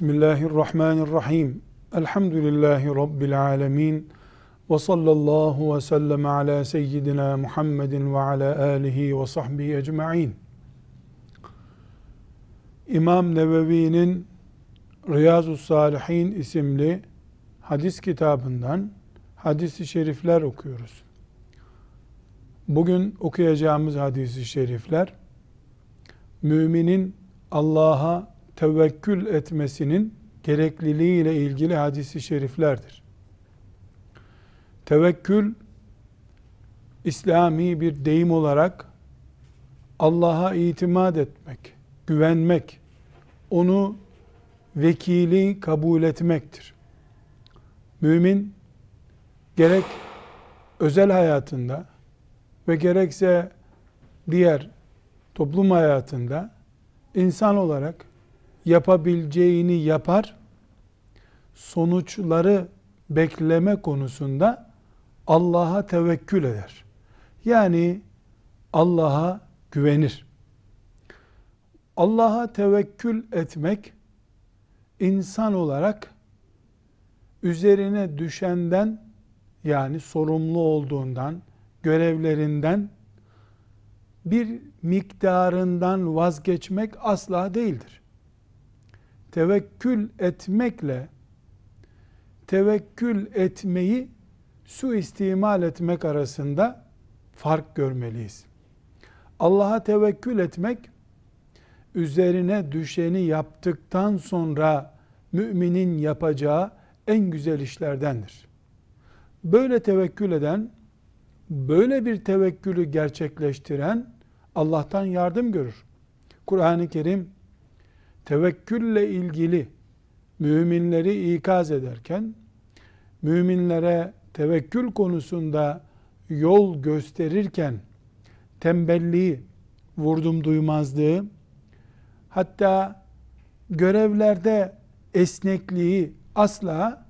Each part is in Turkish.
Bismillahirrahmanirrahim. Elhamdülillahi Rabbil alemin. Ve sallallahu ve sellem ala seyyidina Muhammedin ve ala alihi ve sahbihi ecma'in. İmam Nevevi'nin Riyazu Salihin isimli hadis kitabından hadis-i şerifler okuyoruz. Bugün okuyacağımız hadis-i şerifler müminin Allah'a tevekkül etmesinin gerekliliği ile ilgili hadisi şeriflerdir. Tevekkül İslami bir deyim olarak Allah'a itimat etmek, güvenmek, onu vekili kabul etmektir. Mümin gerek özel hayatında ve gerekse diğer toplum hayatında insan olarak yapabileceğini yapar, sonuçları bekleme konusunda Allah'a tevekkül eder. Yani Allah'a güvenir. Allah'a tevekkül etmek insan olarak üzerine düşenden yani sorumlu olduğundan, görevlerinden bir miktarından vazgeçmek asla değildir. Tevekkül etmekle tevekkül etmeyi suistimal etmek arasında fark görmeliyiz. Allah'a tevekkül etmek üzerine düşeni yaptıktan sonra müminin yapacağı en güzel işlerdendir. Böyle tevekkül eden, böyle bir tevekkülü gerçekleştiren Allah'tan yardım görür. Kur'an-ı Kerim tevekkülle ilgili müminleri ikaz ederken müminlere tevekkül konusunda yol gösterirken tembelliği, vurdum duymazlığı, hatta görevlerde esnekliği asla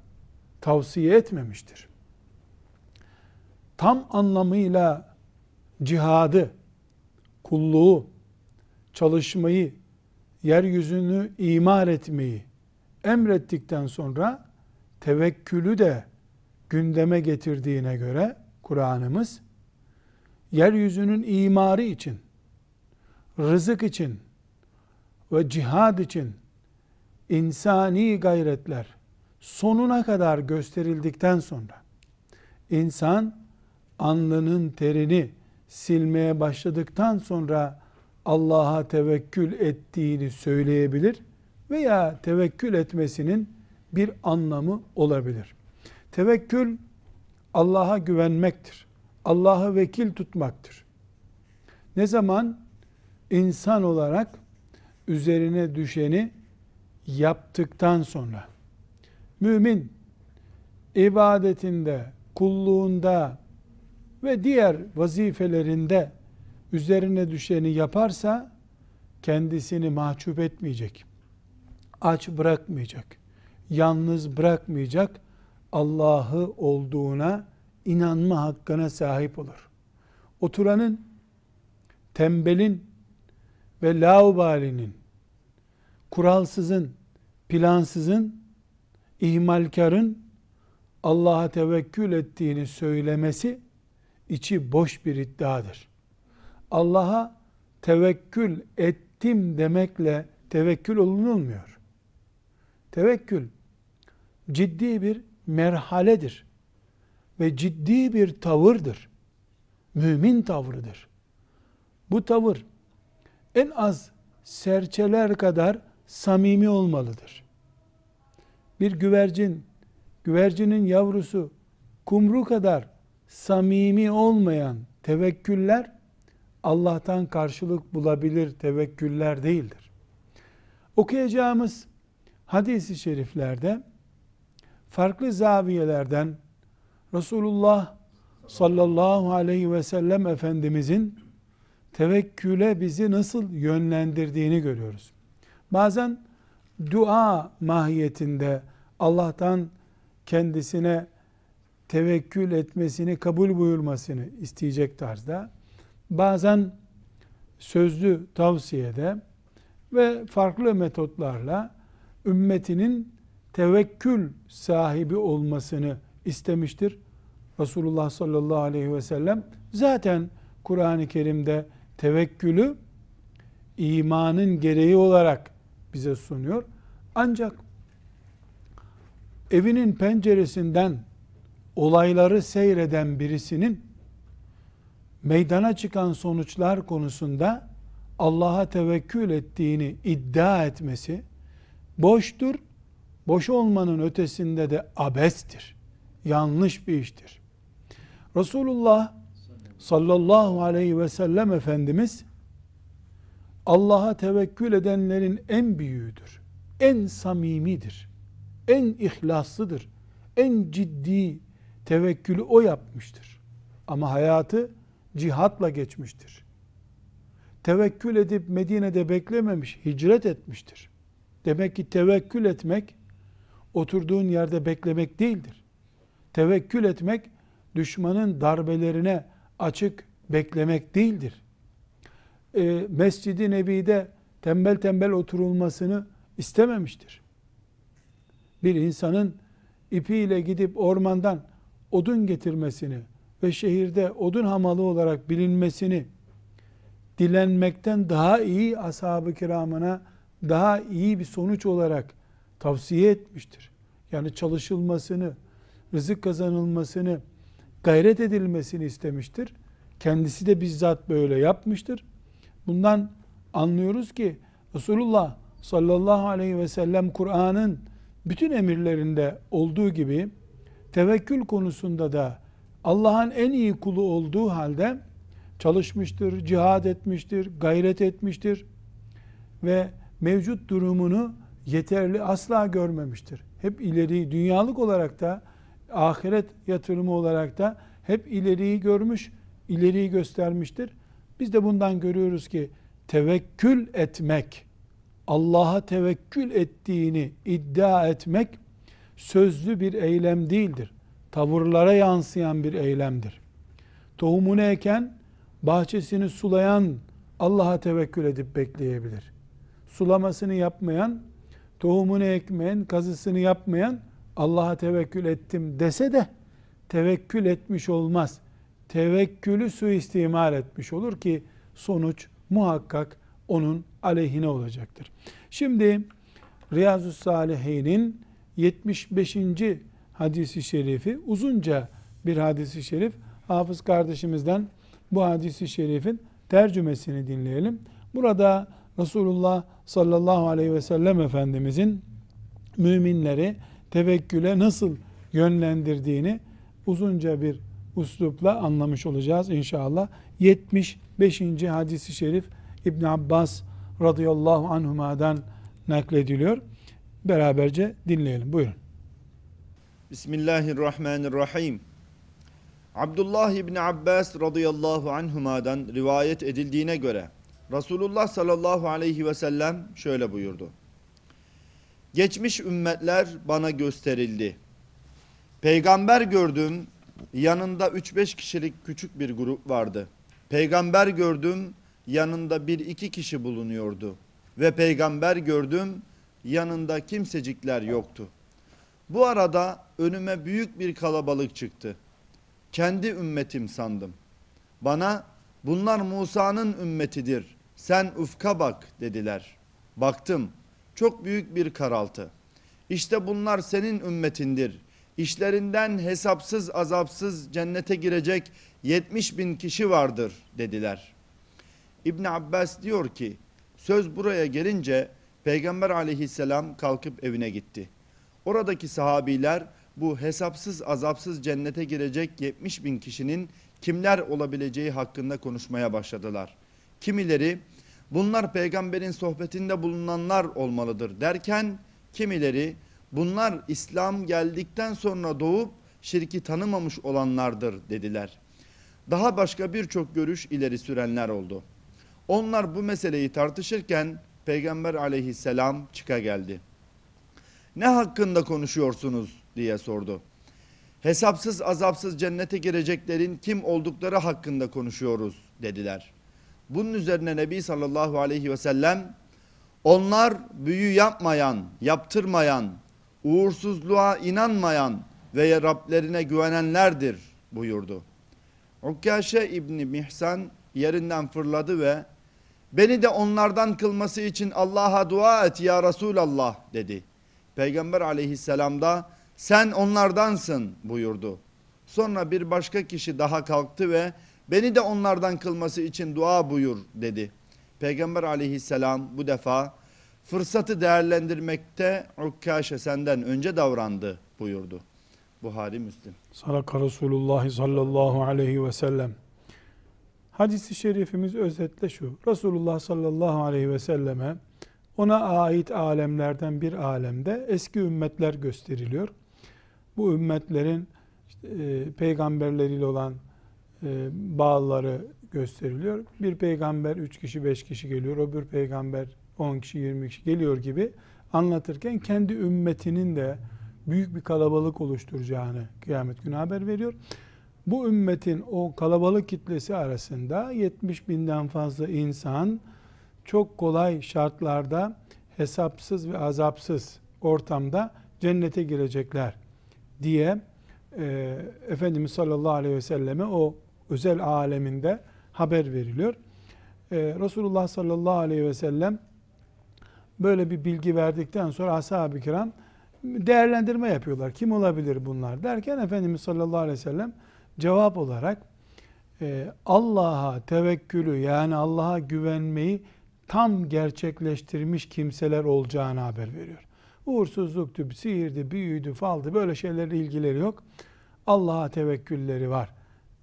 tavsiye etmemiştir. Tam anlamıyla cihadı, kulluğu, çalışmayı, yeryüzünü imar etmeyi emrettikten sonra tevekkülü de gündeme getirdiğine göre Kur'an'ımız yeryüzünün imarı için, rızık için ve cihad için insani gayretler sonuna kadar gösterildikten sonra insan alnının terini silmeye başladıktan sonra Allah'a tevekkül ettiğini söyleyebilir veya tevekkül etmesinin bir anlamı olabilir. Tevekkül Allah'a güvenmektir. Allah'ı vekil tutmaktır. Ne zaman insan olarak üzerine düşeni yaptıktan sonra mümin ibadetinde, kulluğunda ve diğer vazifelerinde üzerine düşeni yaparsa kendisini mahcup etmeyecek. Aç bırakmayacak. Yalnız bırakmayacak. Allah'ı olduğuna inanma hakkına sahip olur. Oturanın, tembelin ve laubalinin, kuralsızın, plansızın, ihmalkarın Allah'a tevekkül ettiğini söylemesi içi boş bir iddiadır. Allah'a tevekkül ettim demekle tevekkül olunulmuyor. Tevekkül ciddi bir merhaledir ve ciddi bir tavırdır. Mümin tavrıdır. Bu tavır en az serçeler kadar samimi olmalıdır. Bir güvercin, güvercinin yavrusu kumru kadar samimi olmayan tevekküller Allah'tan karşılık bulabilir tevekküller değildir. Okuyacağımız hadis-i şeriflerde farklı zaviyelerden Resulullah sallallahu aleyhi ve sellem Efendimizin tevekküle bizi nasıl yönlendirdiğini görüyoruz. Bazen dua mahiyetinde Allah'tan kendisine tevekkül etmesini, kabul buyurmasını isteyecek tarzda, bazen sözlü tavsiyede ve farklı metotlarla ümmetinin tevekkül sahibi olmasını istemiştir. Resulullah sallallahu aleyhi ve sellem zaten Kur'an-ı Kerim'de tevekkülü imanın gereği olarak bize sunuyor. Ancak evinin penceresinden olayları seyreden birisinin meydana çıkan sonuçlar konusunda Allah'a tevekkül ettiğini iddia etmesi boştur. Boş olmanın ötesinde de abestir. Yanlış bir iştir. Resulullah sallallahu aleyhi ve sellem Efendimiz Allah'a tevekkül edenlerin en büyüğüdür. En samimidir. En ihlaslıdır. En ciddi tevekkülü o yapmıştır. Ama hayatı cihatla geçmiştir. Tevekkül edip Medine'de beklememiş, hicret etmiştir. Demek ki tevekkül etmek oturduğun yerde beklemek değildir. Tevekkül etmek düşmanın darbelerine açık beklemek değildir. E, Mescid-i Nebi'de tembel tembel oturulmasını istememiştir. Bir insanın ipiyle gidip ormandan odun getirmesini ve şehirde odun hamalı olarak bilinmesini dilenmekten daha iyi ashab-ı kiramına daha iyi bir sonuç olarak tavsiye etmiştir. Yani çalışılmasını, rızık kazanılmasını, gayret edilmesini istemiştir. Kendisi de bizzat böyle yapmıştır. Bundan anlıyoruz ki Resulullah sallallahu aleyhi ve sellem Kur'an'ın bütün emirlerinde olduğu gibi tevekkül konusunda da Allah'ın en iyi kulu olduğu halde çalışmıştır, cihad etmiştir, gayret etmiştir ve mevcut durumunu yeterli asla görmemiştir. Hep ileri dünyalık olarak da ahiret yatırımı olarak da hep ileriyi görmüş, ileriyi göstermiştir. Biz de bundan görüyoruz ki tevekkül etmek, Allah'a tevekkül ettiğini iddia etmek sözlü bir eylem değildir. Tavırlara yansıyan bir eylemdir. Tohumunu eken, bahçesini sulayan Allah'a tevekkül edip bekleyebilir. Sulamasını yapmayan, tohumunu ekmeyen, kazısını yapmayan Allah'a tevekkül ettim dese de tevekkül etmiş olmaz. Tevekkülü suistimal etmiş olur ki sonuç muhakkak onun aleyhine olacaktır. Şimdi Riyazu Salihin'in 75. hadisi şerifi uzunca bir hadisi şerif. Hafız kardeşimizden bu hadisi şerifin tercümesini dinleyelim. Burada Resulullah sallallahu aleyhi ve sellem Efendimizin müminleri tevekküle nasıl yönlendirdiğini uzunca bir uslupla anlamış olacağız inşallah. 75. hadisi şerif İbn Abbas radıyallahu anhuma'dan naklediliyor. Beraberce dinleyelim. Buyurun. Bismillahirrahmanirrahim. Abdullah İbni Abbas radıyallahu anhuma'dan rivayet edildiğine göre Resulullah sallallahu aleyhi ve sellem şöyle buyurdu. Geçmiş ümmetler bana gösterildi. Peygamber gördüm, yanında 3-5 kişilik küçük bir grup vardı. Peygamber gördüm, yanında bir iki kişi bulunuyordu. Ve peygamber gördüm, yanında kimsecikler yoktu. Bu arada önüme büyük bir kalabalık çıktı. Kendi ümmetim sandım. Bana bunlar Musa'nın ümmetidir. Sen ufka bak dediler. Baktım çok büyük bir karaltı. İşte bunlar senin ümmetindir. İşlerinden hesapsız azapsız cennete girecek 70 bin kişi vardır dediler. İbn Abbas diyor ki söz buraya gelince Peygamber aleyhisselam kalkıp evine gitti. Oradaki sahabiler bu hesapsız azapsız cennete girecek 70 bin kişinin kimler olabileceği hakkında konuşmaya başladılar. Kimileri bunlar peygamberin sohbetinde bulunanlar olmalıdır derken kimileri bunlar İslam geldikten sonra doğup şirki tanımamış olanlardır dediler. Daha başka birçok görüş ileri sürenler oldu. Onlar bu meseleyi tartışırken Peygamber aleyhisselam çıka geldi. Ne hakkında konuşuyorsunuz diye sordu. Hesapsız azapsız cennete gireceklerin kim oldukları hakkında konuşuyoruz dediler. Bunun üzerine Nebi sallallahu aleyhi ve sellem Onlar büyü yapmayan, yaptırmayan, uğursuzluğa inanmayan ve Rablerine güvenenlerdir buyurdu. Ukkaşe İbni Mihsan yerinden fırladı ve beni de onlardan kılması için Allah'a dua et ya Resulallah dedi. Peygamber aleyhisselam da sen onlardansın buyurdu. Sonra bir başka kişi daha kalktı ve beni de onlardan kılması için dua buyur dedi. Peygamber aleyhisselam bu defa fırsatı değerlendirmekte Ukkaşe senden önce davrandı buyurdu. Buhari Müslim. Sadaka Resulullah sallallahu aleyhi ve sellem. Hadis-i şerifimiz özetle şu. Resulullah sallallahu aleyhi ve selleme ona ait alemlerden bir alemde eski ümmetler gösteriliyor. Bu ümmetlerin işte, e, peygamberleriyle olan e, bağları gösteriliyor. Bir peygamber üç kişi beş kişi geliyor. Öbür peygamber 10 kişi 20 kişi geliyor gibi anlatırken kendi ümmetinin de büyük bir kalabalık oluşturacağını kıyamet günü haber veriyor. Bu ümmetin o kalabalık kitlesi arasında 70 binden fazla insan çok kolay şartlarda hesapsız ve azapsız ortamda cennete girecekler diye e, Efendimiz sallallahu aleyhi ve selleme o özel aleminde haber veriliyor. E, Resulullah sallallahu aleyhi ve sellem böyle bir bilgi verdikten sonra ashab-ı kiram değerlendirme yapıyorlar. Kim olabilir bunlar derken Efendimiz sallallahu aleyhi ve sellem cevap olarak e, Allah'a tevekkülü yani Allah'a güvenmeyi tam gerçekleştirmiş kimseler olacağını haber veriyor. Uğursuzluktu, sihirdi, büyüydü, faldı böyle şeylerle ilgileri yok. Allah'a tevekkülleri var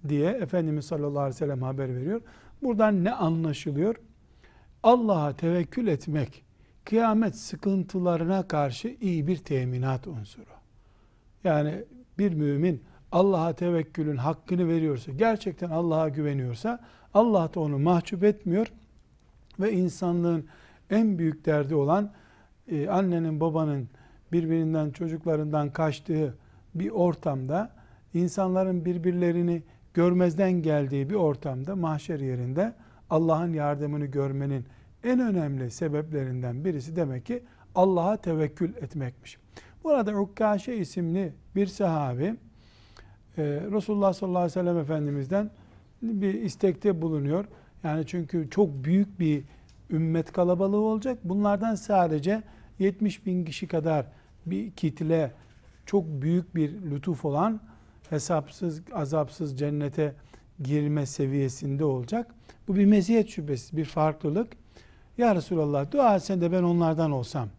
diye Efendimiz sallallahu aleyhi ve sellem haber veriyor. Buradan ne anlaşılıyor? Allah'a tevekkül etmek kıyamet sıkıntılarına karşı iyi bir teminat unsuru. Yani bir mümin Allah'a tevekkülün hakkını veriyorsa, gerçekten Allah'a güveniyorsa Allah da onu mahcup etmiyor ve insanlığın en büyük derdi olan e, annenin babanın birbirinden çocuklarından kaçtığı bir ortamda insanların birbirlerini görmezden geldiği bir ortamda mahşer yerinde Allah'ın yardımını görmenin en önemli sebeplerinden birisi demek ki Allah'a tevekkül etmekmiş. Burada Ukkaşe isimli bir sahabi e, Resulullah sallallahu aleyhi ve sellem Efendimiz'den bir istekte bulunuyor. Yani çünkü çok büyük bir ümmet kalabalığı olacak. Bunlardan sadece 70 bin kişi kadar bir kitle çok büyük bir lütuf olan hesapsız, azapsız cennete girme seviyesinde olacak. Bu bir meziyet şüphesiz, bir farklılık. Ya Resulallah dua etsen de ben onlardan olsam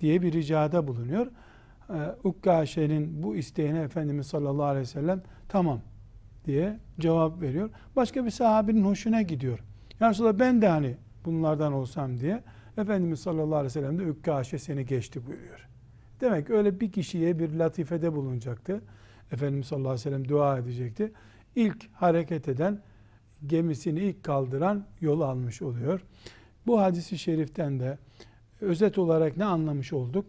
diye bir ricada bulunuyor. Ee, Ukkaşe'nin bu isteğine Efendimiz sallallahu aleyhi ve sellem tamam diye cevap veriyor. Başka bir sahabinin hoşuna gidiyor. Ya Resulallah ben de hani bunlardan olsam diye Efendimiz sallallahu aleyhi ve sellem de Ukkaşe seni geçti buyuruyor. Demek öyle bir kişiye bir latifede bulunacaktı. Efendimiz sallallahu aleyhi ve sellem dua edecekti. İlk hareket eden, gemisini ilk kaldıran yol almış oluyor. Bu hadisi şeriften de özet olarak ne anlamış olduk?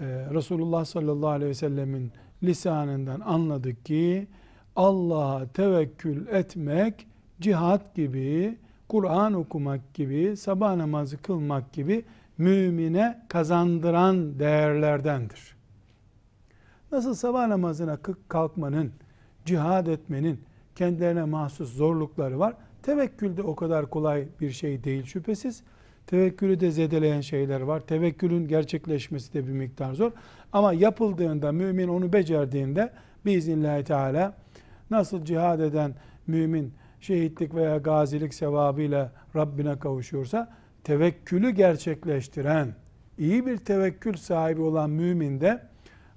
Ee, Resulullah sallallahu aleyhi ve sellemin lisanından anladık ki Allah'a tevekkül etmek cihat gibi, Kur'an okumak gibi, sabah namazı kılmak gibi mümine kazandıran değerlerdendir. Nasıl sabah namazına kalkmanın, cihad etmenin kendilerine mahsus zorlukları var. Tevekkül de o kadar kolay bir şey değil şüphesiz. Tevekkülü de zedeleyen şeyler var. Tevekkülün gerçekleşmesi de bir miktar zor. Ama yapıldığında, mümin onu becerdiğinde biiznillahü teala nasıl cihad eden mümin şehitlik veya gazilik sevabıyla Rabbine kavuşuyorsa tevekkülü gerçekleştiren, iyi bir tevekkül sahibi olan mümin de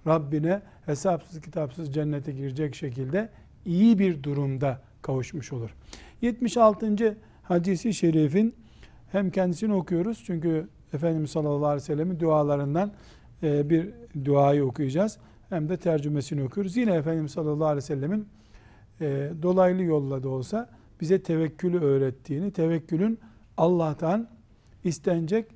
Rabbine hesapsız kitapsız cennete girecek şekilde iyi bir durumda kavuşmuş olur. 76. hadisi şerifin hem kendisini okuyoruz çünkü Efendimiz sallallahu aleyhi ve sellemin dualarından e, bir duayı okuyacağız. Hem de tercümesini okuyoruz. Yine Efendimiz sallallahu aleyhi ve sellemin e, dolaylı yolla da olsa bize tevekkülü öğrettiğini, tevekkülün Allah'tan istenecek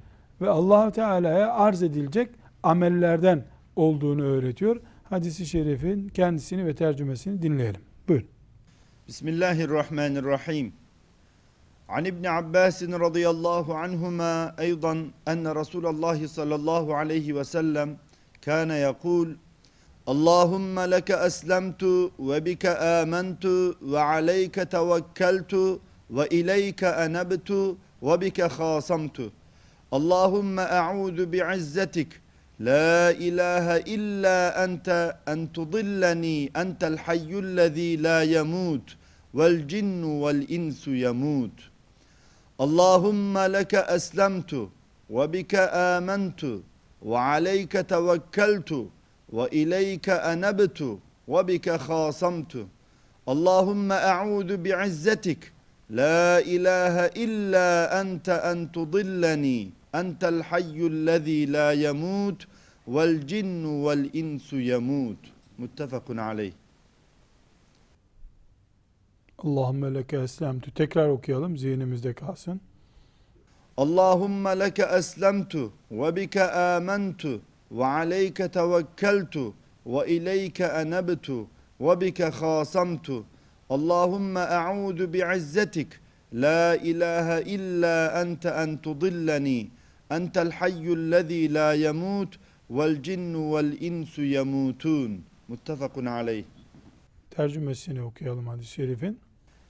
ve allah Teala'ya arz edilecek amellerden olduğunu öğretiyor. Hadisi şerifin kendisini ve tercümesini dinleyelim. Buyurun. Bismillahirrahmanirrahim. عن ابن عباس رضي الله عنهما أيضا أن رسول الله صلى الله عليه وسلم كان يقول اللهم لك أسلمت وبك آمنت وعليك توكلت وإليك أنبت وبك خاصمت. اللهم أعوذ بعزتك. لا إله إلا أنت أن تضلني أنت الحي الذي لا يموت والجن والإنس يموت. اللهم لك أسلمت وبك آمنت وعليك توكلت وإليك أنبت وبك خاصمت. اللهم أعوذ بعزتك. لا إله إلا أنت أن تضلني. أنت الحي الذي لا يموت والجن والإنس يموت. متفق عليه. Allahümme leke eslemtü. Tekrar okuyalım. Zihnimizde kalsın. ve aleyke tevekkeltu ve ileyke enebtu ve bike khasamtu. Allahümme e'udu bi'izzetik la ilahe illa ente en tudilleni. Entel hayyul lezî la yemut vel cinnu vel insu yemutun. Muttefakun aleyh. Okuyalım hadis-i şerifin.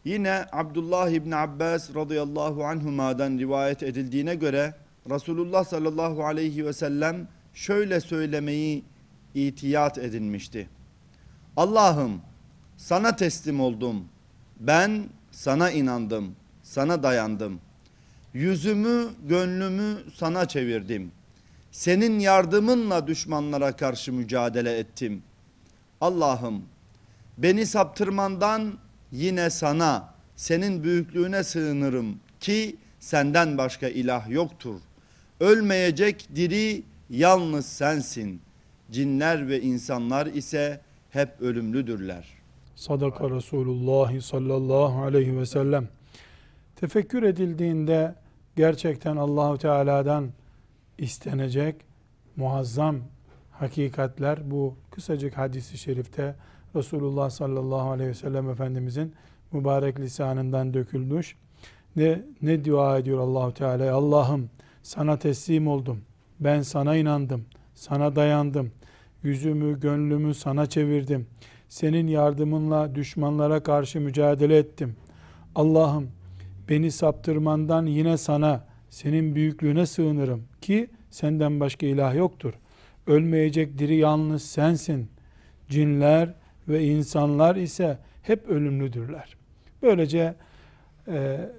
Yine Abdullah İbni Abbas radıyallahu anhuma'dan rivayet edildiğine göre Resulullah sallallahu aleyhi ve sellem şöyle söylemeyi itiyat edinmişti. Allah'ım sana teslim oldum. Ben sana inandım. Sana dayandım. Yüzümü, gönlümü sana çevirdim. Senin yardımınla düşmanlara karşı mücadele ettim. Allah'ım beni saptırmandan yine sana, senin büyüklüğüne sığınırım ki senden başka ilah yoktur. Ölmeyecek diri yalnız sensin. Cinler ve insanlar ise hep ölümlüdürler. Sadaka Resulullah sallallahu aleyhi ve sellem. Tefekkür edildiğinde gerçekten Allahu Teala'dan istenecek muazzam hakikatler bu kısacık hadisi şerifte Resulullah sallallahu aleyhi ve sellem Efendimizin mübarek lisanından dökülmüş. Ne, ne dua ediyor Allahu Teala? Allah'ım sana teslim oldum. Ben sana inandım. Sana dayandım. Yüzümü, gönlümü sana çevirdim. Senin yardımınla düşmanlara karşı mücadele ettim. Allah'ım beni saptırmandan yine sana, senin büyüklüğüne sığınırım ki senden başka ilah yoktur. Ölmeyecek diri yalnız sensin. Cinler ve insanlar ise hep ölümlüdürler. Böylece e,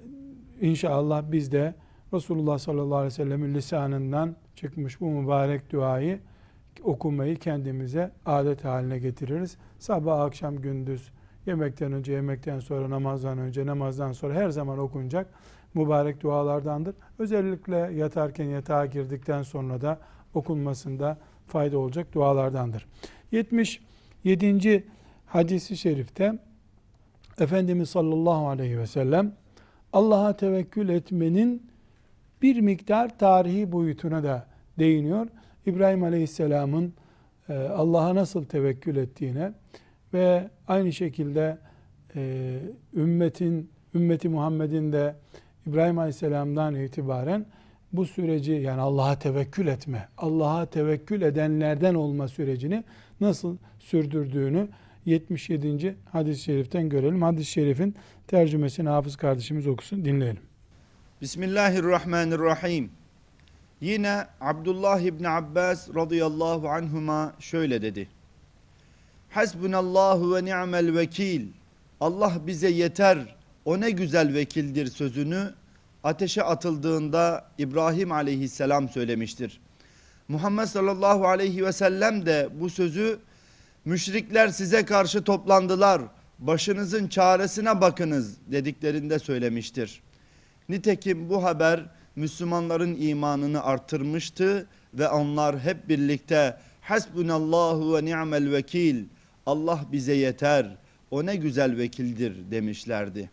inşallah biz de Resulullah sallallahu aleyhi ve sellemin lisanından çıkmış bu mübarek duayı okumayı kendimize adet haline getiririz. Sabah, akşam, gündüz, yemekten önce, yemekten sonra, namazdan önce, namazdan sonra her zaman okunacak mübarek dualardandır. Özellikle yatarken yatağa girdikten sonra da okunmasında fayda olacak dualardandır. 77. hadisi şerifte Efendimiz sallallahu aleyhi ve sellem Allah'a tevekkül etmenin bir miktar tarihi boyutuna da değiniyor. İbrahim Aleyhisselam'ın e, Allah'a nasıl tevekkül ettiğine ve aynı şekilde e, ümmetin ümmeti Muhammed'in de İbrahim Aleyhisselam'dan itibaren bu süreci yani Allah'a tevekkül etme, Allah'a tevekkül edenlerden olma sürecini nasıl sürdürdüğünü 77. hadis-i şeriften görelim. Hadis-i şerifin tercümesini hafız kardeşimiz okusun, dinleyelim. Bismillahirrahmanirrahim. Yine Abdullah İbni Abbas radıyallahu anhuma şöyle dedi. Hasbunallahu ve ni'mel vekil. Allah bize yeter, o ne güzel vekildir sözünü ateşe atıldığında İbrahim aleyhisselam söylemiştir. Muhammed sallallahu aleyhi ve sellem de bu sözü müşrikler size karşı toplandılar, başınızın çaresine bakınız dediklerinde söylemiştir. Nitekim bu haber Müslümanların imanını artırmıştı ve onlar hep birlikte Hasbunallahu ve ni'mel vekil Allah bize yeter, o ne güzel vekildir demişlerdi.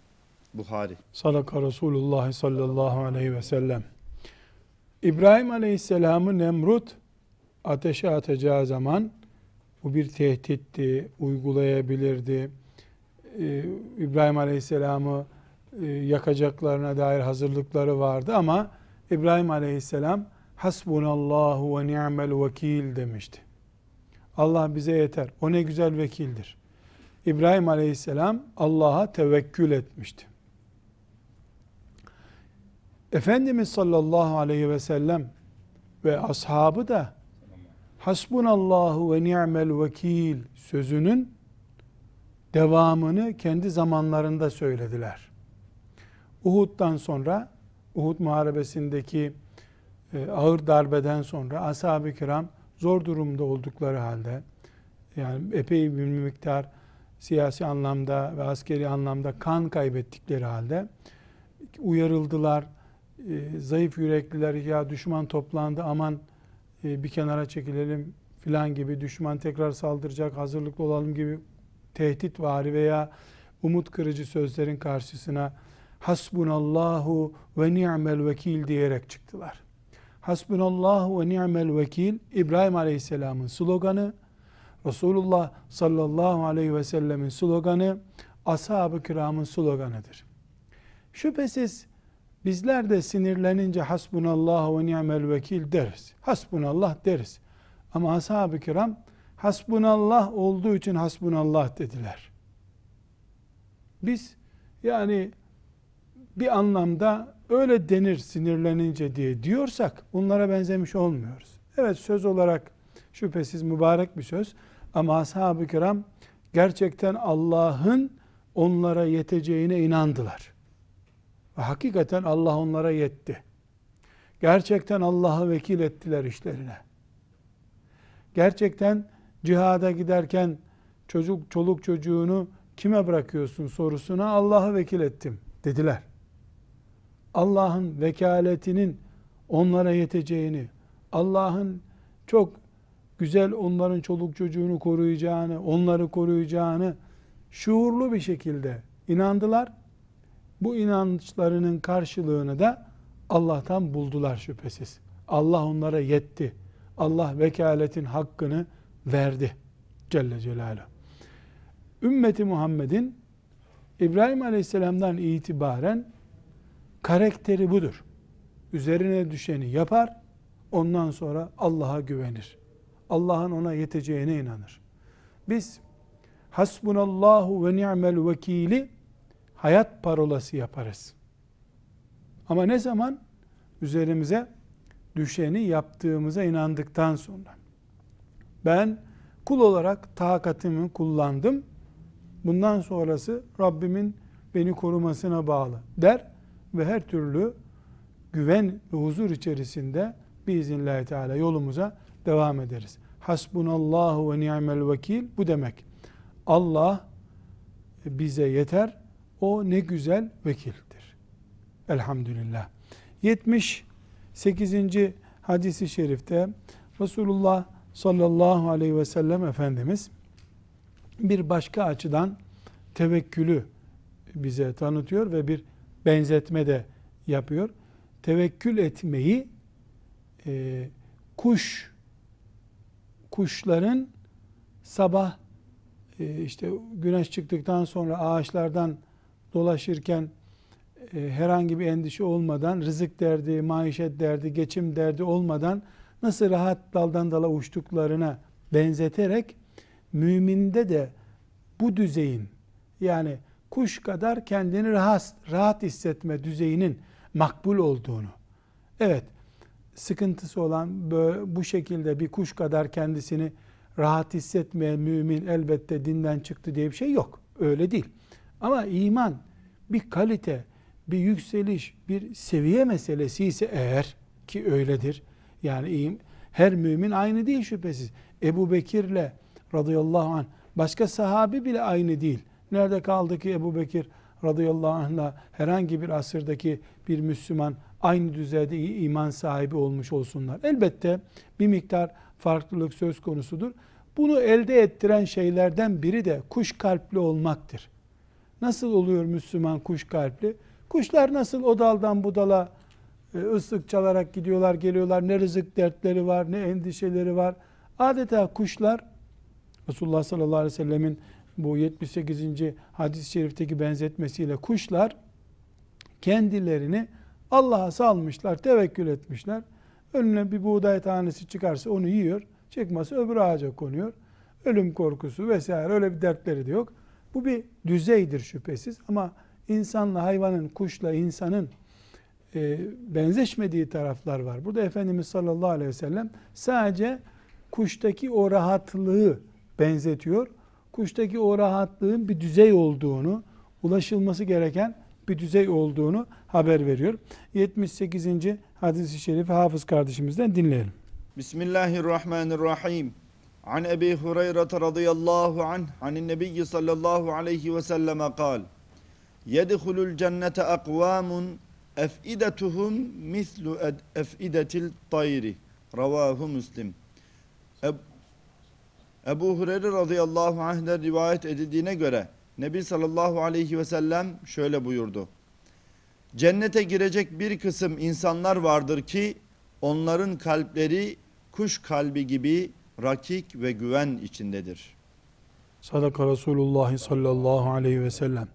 Buhari. Sadaka Resulullah sallallahu aleyhi ve sellem. İbrahim aleyhisselamı Nemrut ateşe atacağı zaman bu bir tehditti, uygulayabilirdi. Ee, İbrahim aleyhisselamı yakacaklarına dair hazırlıkları vardı ama İbrahim Aleyhisselam hasbunallahu ve ni'mel vekil demişti. Allah bize yeter. O ne güzel vekildir. İbrahim Aleyhisselam Allah'a tevekkül etmişti. Efendimiz sallallahu aleyhi ve sellem ve ashabı da hasbunallahu ve ni'mel vekil sözünün devamını kendi zamanlarında söylediler. Uhud'dan sonra Uhud muharebesindeki e, ağır darbeden sonra ashab-ı kiram zor durumda oldukları halde yani epey bir miktar siyasi anlamda ve askeri anlamda kan kaybettikleri halde uyarıldılar. E, zayıf yürekliler ya düşman toplandı aman e, bir kenara çekilelim filan gibi düşman tekrar saldıracak hazırlıklı olalım gibi tehdit vari veya umut kırıcı sözlerin karşısına hasbunallahu ve ni'mel vekil diyerek çıktılar. Hasbunallahu ve ni'mel vekil İbrahim Aleyhisselam'ın sloganı, Resulullah sallallahu aleyhi ve sellemin sloganı, ashab-ı kiramın sloganıdır. Şüphesiz bizler de sinirlenince hasbunallahu ve ni'mel vekil deriz. Hasbunallah deriz. Ama ashab-ı kiram hasbunallah olduğu için hasbunallah dediler. Biz yani bir anlamda öyle denir sinirlenince diye diyorsak onlara benzemiş olmuyoruz. Evet söz olarak şüphesiz mübarek bir söz ama ashab-ı kiram gerçekten Allah'ın onlara yeteceğine inandılar. Ve hakikaten Allah onlara yetti. Gerçekten Allah'ı vekil ettiler işlerine. Gerçekten cihada giderken çocuk çoluk çocuğunu kime bırakıyorsun sorusuna Allah'ı vekil ettim dediler. Allah'ın vekaletinin onlara yeteceğini, Allah'ın çok güzel onların çoluk çocuğunu koruyacağını, onları koruyacağını şuurlu bir şekilde inandılar. Bu inançlarının karşılığını da Allah'tan buldular şüphesiz. Allah onlara yetti. Allah vekaletin hakkını verdi. Celle Celaluhu. Ümmeti Muhammed'in İbrahim Aleyhisselam'dan itibaren karakteri budur. Üzerine düşeni yapar, ondan sonra Allah'a güvenir. Allah'ın ona yeteceğine inanır. Biz hasbunallahu ve ni'mel vekili hayat parolası yaparız. Ama ne zaman? Üzerimize düşeni yaptığımıza inandıktan sonra. Ben kul olarak takatimi kullandım. Bundan sonrası Rabbimin beni korumasına bağlı der ve her türlü güven ve huzur içerisinde biiznillahü teala yolumuza devam ederiz. Hasbunallahu ve ni'mel vekil bu demek. Allah bize yeter. O ne güzel vekildir. Elhamdülillah. 78. hadisi şerifte Resulullah sallallahu aleyhi ve sellem Efendimiz bir başka açıdan tevekkülü bize tanıtıyor ve bir benzetme de yapıyor. Tevekkül etmeyi e, kuş kuşların sabah e, işte güneş çıktıktan sonra ağaçlardan dolaşırken e, herhangi bir endişe olmadan rızık derdi, maişet derdi, geçim derdi olmadan nasıl rahat daldan dala uçtuklarına benzeterek müminde de bu düzeyin yani kuş kadar kendini rahat, rahat hissetme düzeyinin makbul olduğunu. Evet, sıkıntısı olan böyle, bu şekilde bir kuş kadar kendisini rahat hissetmeyen mümin elbette dinden çıktı diye bir şey yok. Öyle değil. Ama iman bir kalite, bir yükseliş, bir seviye meselesi ise eğer ki öyledir. Yani her mümin aynı değil şüphesiz. Ebu Bekir'le radıyallahu anh başka sahabi bile aynı değil. Nerede kaldı ki Ebu Bekir radıyallahu anh'la herhangi bir asırdaki bir Müslüman aynı düzeyde iman sahibi olmuş olsunlar. Elbette bir miktar farklılık söz konusudur. Bunu elde ettiren şeylerden biri de kuş kalpli olmaktır. Nasıl oluyor Müslüman kuş kalpli? Kuşlar nasıl o daldan bu dala e, ıslık çalarak gidiyorlar, geliyorlar. Ne rızık dertleri var, ne endişeleri var. Adeta kuşlar Resulullah sallallahu aleyhi ve sellemin bu 78. hadis-i şerifteki benzetmesiyle kuşlar kendilerini Allah'a salmışlar, tevekkül etmişler. Önüne bir buğday tanesi çıkarsa onu yiyor, çıkmasa öbür ağaca konuyor. Ölüm korkusu vesaire öyle bir dertleri de yok. Bu bir düzeydir şüphesiz ama insanla hayvanın, kuşla insanın e, benzeşmediği taraflar var. Burada Efendimiz sallallahu aleyhi ve sellem sadece kuştaki o rahatlığı benzetiyor. Kuştaki o rahatlığın bir düzey olduğunu, ulaşılması gereken bir düzey olduğunu haber veriyor. 78. hadis-i şerifi hafız kardeşimizden dinleyelim. Bismillahirrahmanirrahim. An Ebi Hureyre radıyallahu anh anin nebiyyi sallallahu aleyhi ve selleme kal. Yedhulul cennete akvamun efidetuhum mislu efidetil tayri. Ravahu Müslim. Eb Ebu Hureyre radıyallahu anh'den rivayet edildiğine göre Nebi sallallahu aleyhi ve sellem şöyle buyurdu. Cennete girecek bir kısım insanlar vardır ki onların kalpleri kuş kalbi gibi rakik ve güven içindedir. Sadaka Resulullah sallallahu aleyhi ve sellem.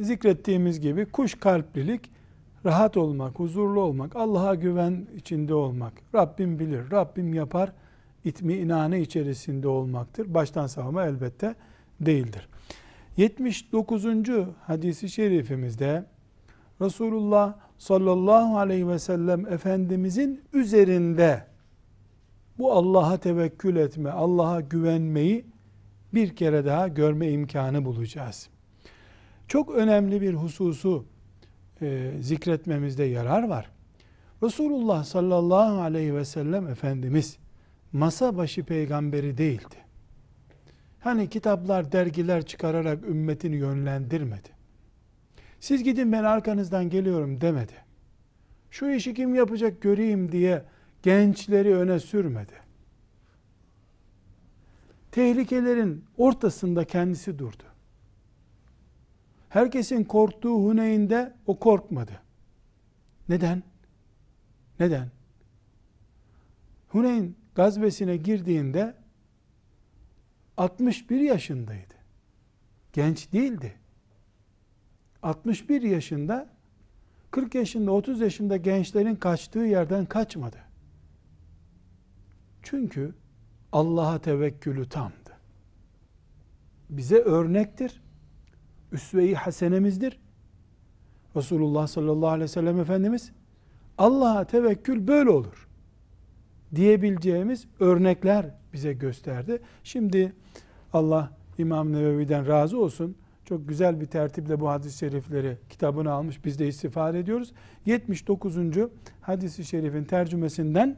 Zikrettiğimiz gibi kuş kalplilik rahat olmak, huzurlu olmak, Allah'a güven içinde olmak. Rabbim bilir, Rabbim yapar itminanı içerisinde olmaktır. Baştan savma elbette değildir. 79. hadisi şerifimizde Resulullah sallallahu aleyhi ve sellem Efendimizin üzerinde bu Allah'a tevekkül etme, Allah'a güvenmeyi bir kere daha görme imkanı bulacağız. Çok önemli bir hususu e, zikretmemizde yarar var. Resulullah sallallahu aleyhi ve sellem Efendimiz masa başı peygamberi değildi. Hani kitaplar, dergiler çıkararak ümmetini yönlendirmedi. Siz gidin ben arkanızdan geliyorum demedi. Şu işi kim yapacak göreyim diye gençleri öne sürmedi. Tehlikelerin ortasında kendisi durdu. Herkesin korktuğu Huneyn'de o korkmadı. Neden? Neden? Huneyn gazvesine girdiğinde 61 yaşındaydı. Genç değildi. 61 yaşında 40 yaşında 30 yaşında gençlerin kaçtığı yerden kaçmadı. Çünkü Allah'a tevekkülü tamdı. Bize örnektir. Üsve-i hasenemizdir. Resulullah sallallahu aleyhi ve sellem Efendimiz Allah'a tevekkül böyle olur diyebileceğimiz örnekler bize gösterdi. Şimdi Allah İmam Nevevi'den razı olsun. Çok güzel bir tertiple bu hadis-i şerifleri kitabını almış. Biz de istifade ediyoruz. 79. hadis-i şerifin tercümesinden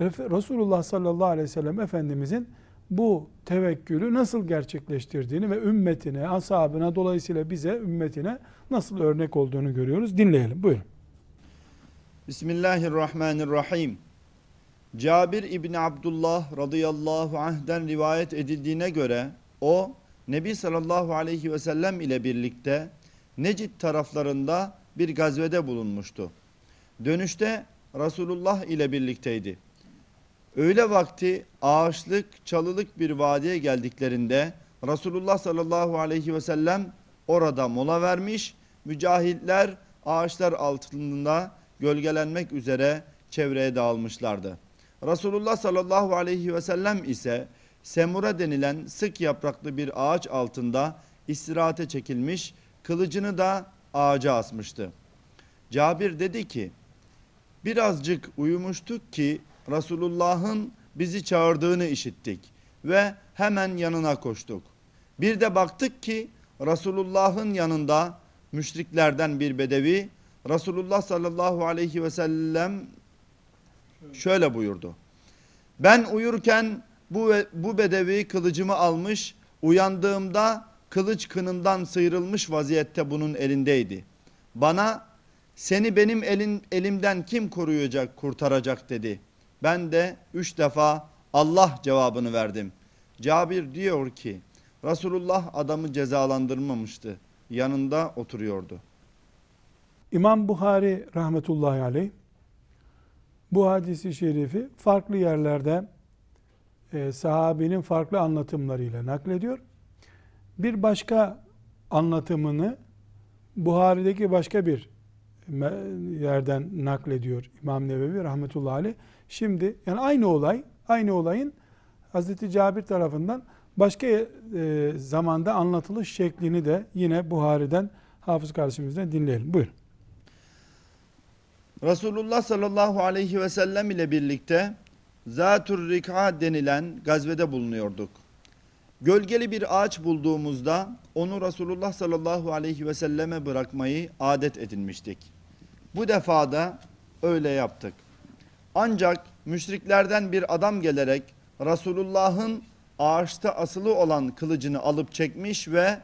Resulullah sallallahu aleyhi ve sellem Efendimizin bu tevekkülü nasıl gerçekleştirdiğini ve ümmetine, ashabına dolayısıyla bize, ümmetine nasıl örnek olduğunu görüyoruz. Dinleyelim. Buyurun. Bismillahirrahmanirrahim. Cabir İbni Abdullah radıyallahu anh'den rivayet edildiğine göre o Nebi sallallahu aleyhi ve sellem ile birlikte Necid taraflarında bir gazvede bulunmuştu. Dönüşte Resulullah ile birlikteydi. Öğle vakti ağaçlık, çalılık bir vadiye geldiklerinde Resulullah sallallahu aleyhi ve sellem orada mola vermiş, mücahitler ağaçlar altında gölgelenmek üzere çevreye dağılmışlardı. Resulullah sallallahu aleyhi ve sellem ise semura denilen sık yapraklı bir ağaç altında istirahate çekilmiş, kılıcını da ağaca asmıştı. Cabir dedi ki, birazcık uyumuştuk ki Resulullah'ın bizi çağırdığını işittik ve hemen yanına koştuk. Bir de baktık ki Resulullah'ın yanında müşriklerden bir bedevi Resulullah sallallahu aleyhi ve sellem şöyle buyurdu. Ben uyurken bu, bu bedevi kılıcımı almış, uyandığımda kılıç kınından sıyrılmış vaziyette bunun elindeydi. Bana seni benim elin, elimden kim koruyacak, kurtaracak dedi. Ben de üç defa Allah cevabını verdim. Cabir diyor ki Resulullah adamı cezalandırmamıştı. Yanında oturuyordu. İmam Buhari rahmetullahi aleyh bu hadisi şerifi farklı yerlerde e, sahabinin farklı anlatımlarıyla naklediyor. Bir başka anlatımını Buhari'deki başka bir yerden naklediyor İmam Nevevi rahmetullahi aleyh. Şimdi yani aynı olay, aynı olayın Hazreti Cabir tarafından başka e, zamanda anlatılış şeklini de yine Buhari'den Hafız kardeşimizden dinleyelim. Buyurun. Resulullah sallallahu aleyhi ve sellem ile birlikte Zatur Rika denilen gazvede bulunuyorduk. Gölgeli bir ağaç bulduğumuzda onu Resulullah sallallahu aleyhi ve selleme bırakmayı adet edinmiştik. Bu defa da öyle yaptık. Ancak müşriklerden bir adam gelerek Resulullah'ın ağaçta asılı olan kılıcını alıp çekmiş ve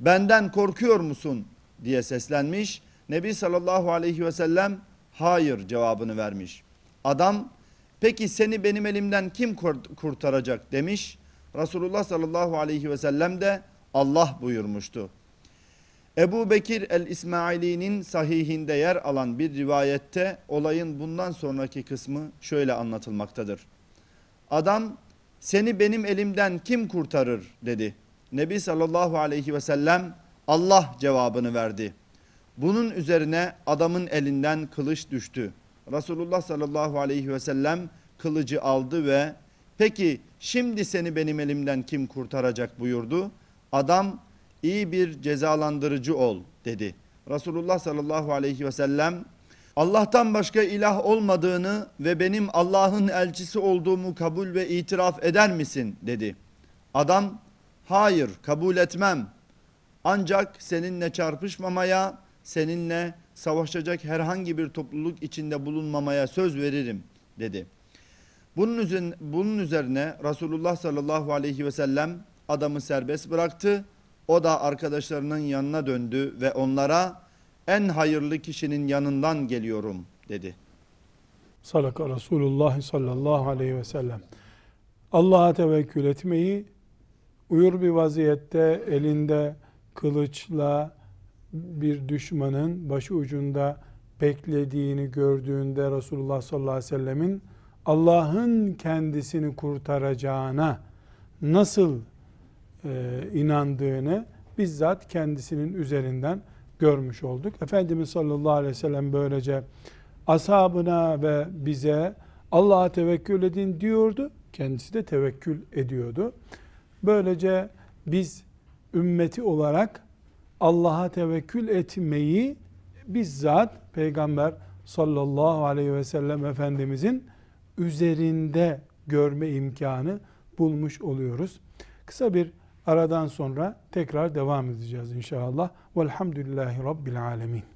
benden korkuyor musun diye seslenmiş. Nebi sallallahu aleyhi ve sellem hayır cevabını vermiş. Adam peki seni benim elimden kim kurt- kurtaracak demiş. Resulullah sallallahu aleyhi ve sellem de Allah buyurmuştu. Ebu Bekir el-İsmaili'nin sahihinde yer alan bir rivayette olayın bundan sonraki kısmı şöyle anlatılmaktadır. Adam seni benim elimden kim kurtarır dedi. Nebi sallallahu aleyhi ve sellem Allah cevabını verdi. Bunun üzerine adamın elinden kılıç düştü. Resulullah sallallahu aleyhi ve sellem kılıcı aldı ve peki şimdi seni benim elimden kim kurtaracak buyurdu. Adam iyi bir cezalandırıcı ol dedi. Resulullah sallallahu aleyhi ve sellem Allah'tan başka ilah olmadığını ve benim Allah'ın elçisi olduğumu kabul ve itiraf eder misin dedi. Adam hayır kabul etmem ancak seninle çarpışmamaya seninle savaşacak herhangi bir topluluk içinde bulunmamaya söz veririm dedi. Bunun üzerine, bunun üzerine Resulullah sallallahu aleyhi ve sellem adamı serbest bıraktı. O da arkadaşlarının yanına döndü ve onlara en hayırlı kişinin yanından geliyorum dedi. Sadaka Resulullah sallallahu aleyhi ve sellem. Allah'a tevekkül etmeyi, uyur bir vaziyette elinde kılıçla bir düşmanın başı ucunda beklediğini gördüğünde Resulullah sallallahu aleyhi ve sellemin Allah'ın kendisini kurtaracağına nasıl e, inandığını bizzat kendisinin üzerinden görmüş olduk. Efendimiz sallallahu aleyhi ve sellem böylece ashabına ve bize Allah'a tevekkül edin diyordu. Kendisi de tevekkül ediyordu. Böylece biz ümmeti olarak Allah'a tevekkül etmeyi bizzat Peygamber sallallahu aleyhi ve sellem Efendimizin üzerinde görme imkanı bulmuş oluyoruz. Kısa bir aradan sonra tekrar devam edeceğiz inşallah. Velhamdülillahi Rabbil Alemin.